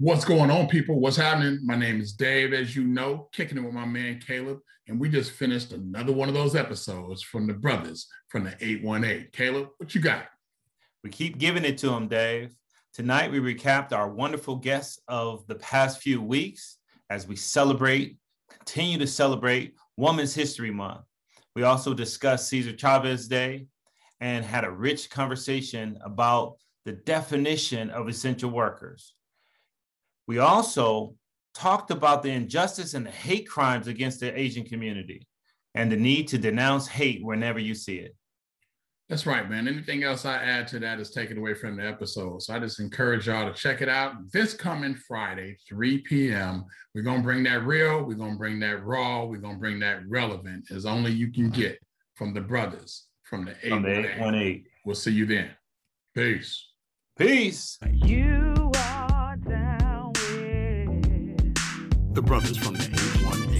What's going on, people? What's happening? My name is Dave, as you know, kicking it with my man Caleb, and we just finished another one of those episodes from the brothers from the 818. Caleb, what you got? We keep giving it to them, Dave. Tonight, we recapped our wonderful guests of the past few weeks as we celebrate, continue to celebrate Women's History Month. We also discussed Cesar Chavez Day and had a rich conversation about the definition of essential workers. We also talked about the injustice and the hate crimes against the Asian community and the need to denounce hate whenever you see it. That's right, man. Anything else I add to that is taken away from the episode. So I just encourage y'all to check it out this coming Friday, 3 p.m. We're going to bring that real, we're going to bring that raw, we're going to bring that relevant as only you can get from the brothers from the 818. We'll see you then. Peace. Peace. You the brothers from the 818.